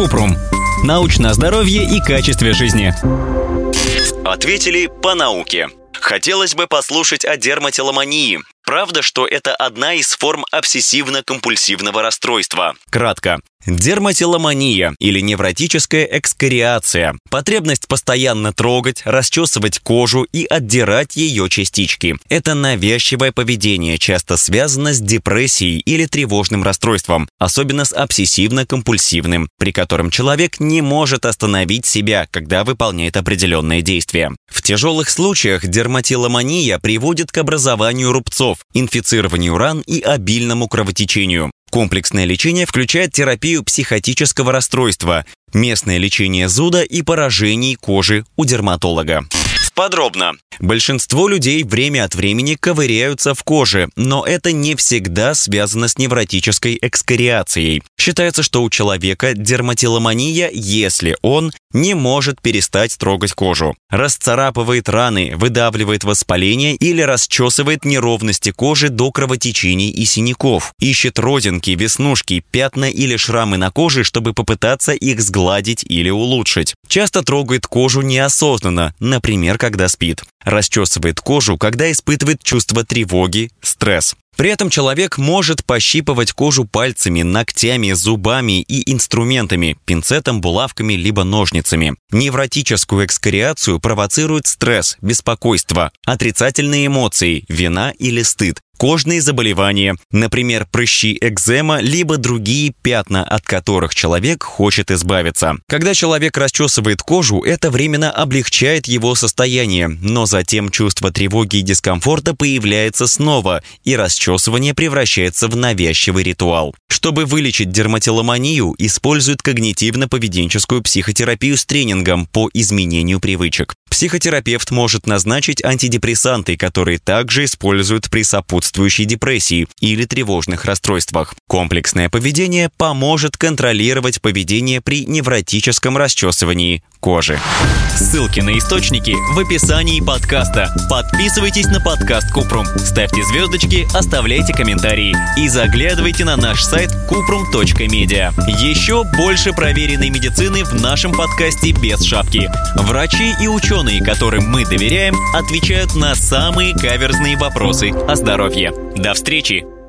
Купрум. Научное здоровье и качестве жизни. Ответили по науке. Хотелось бы послушать о дерматиломании. Правда, что это одна из форм обсессивно-компульсивного расстройства? Кратко. Дерматиломания или невротическая экскориация – потребность постоянно трогать, расчесывать кожу и отдирать ее частички. Это навязчивое поведение часто связано с депрессией или тревожным расстройством, особенно с обсессивно-компульсивным, при котором человек не может остановить себя, когда выполняет определенные действия. В тяжелых случаях дерматиломания приводит к образованию рубцов, инфицированию ран и обильному кровотечению. Комплексное лечение включает терапию психотического расстройства, местное лечение зуда и поражений кожи у дерматолога. Подробно. Большинство людей время от времени ковыряются в коже, но это не всегда связано с невротической экскориацией. Считается, что у человека дерматиломания, если он не может перестать трогать кожу. Расцарапывает раны, выдавливает воспаление или расчесывает неровности кожи до кровотечений и синяков. Ищет родинки, веснушки, пятна или шрамы на коже, чтобы попытаться их сгладить или улучшить. Часто трогает кожу неосознанно, например, когда спит. Расчесывает кожу, когда испытывает чувство тревоги, стресс. При этом человек может пощипывать кожу пальцами, ногтями, зубами и инструментами, пинцетом, булавками либо ножницами. Невротическую экскориацию провоцирует стресс, беспокойство, отрицательные эмоции, вина или стыд кожные заболевания, например, прыщи экзема, либо другие пятна, от которых человек хочет избавиться. Когда человек расчесывает кожу, это временно облегчает его состояние, но затем чувство тревоги и дискомфорта появляется снова, и расчесывание превращается в навязчивый ритуал. Чтобы вылечить дерматиломанию, используют когнитивно-поведенческую психотерапию с тренингом по изменению привычек. Психотерапевт может назначить антидепрессанты, которые также используют при сопутствующей депрессии или тревожных расстройствах. Комплексное поведение поможет контролировать поведение при невротическом расчесывании кожи. Ссылки на источники в описании подкаста. Подписывайтесь на подкаст Купрум, ставьте звездочки, оставляйте комментарии и заглядывайте на наш сайт kuprum.media. Еще больше проверенной медицины в нашем подкасте без шапки. Врачи и ученые, которым мы доверяем, отвечают на самые каверзные вопросы о здоровье. До встречи!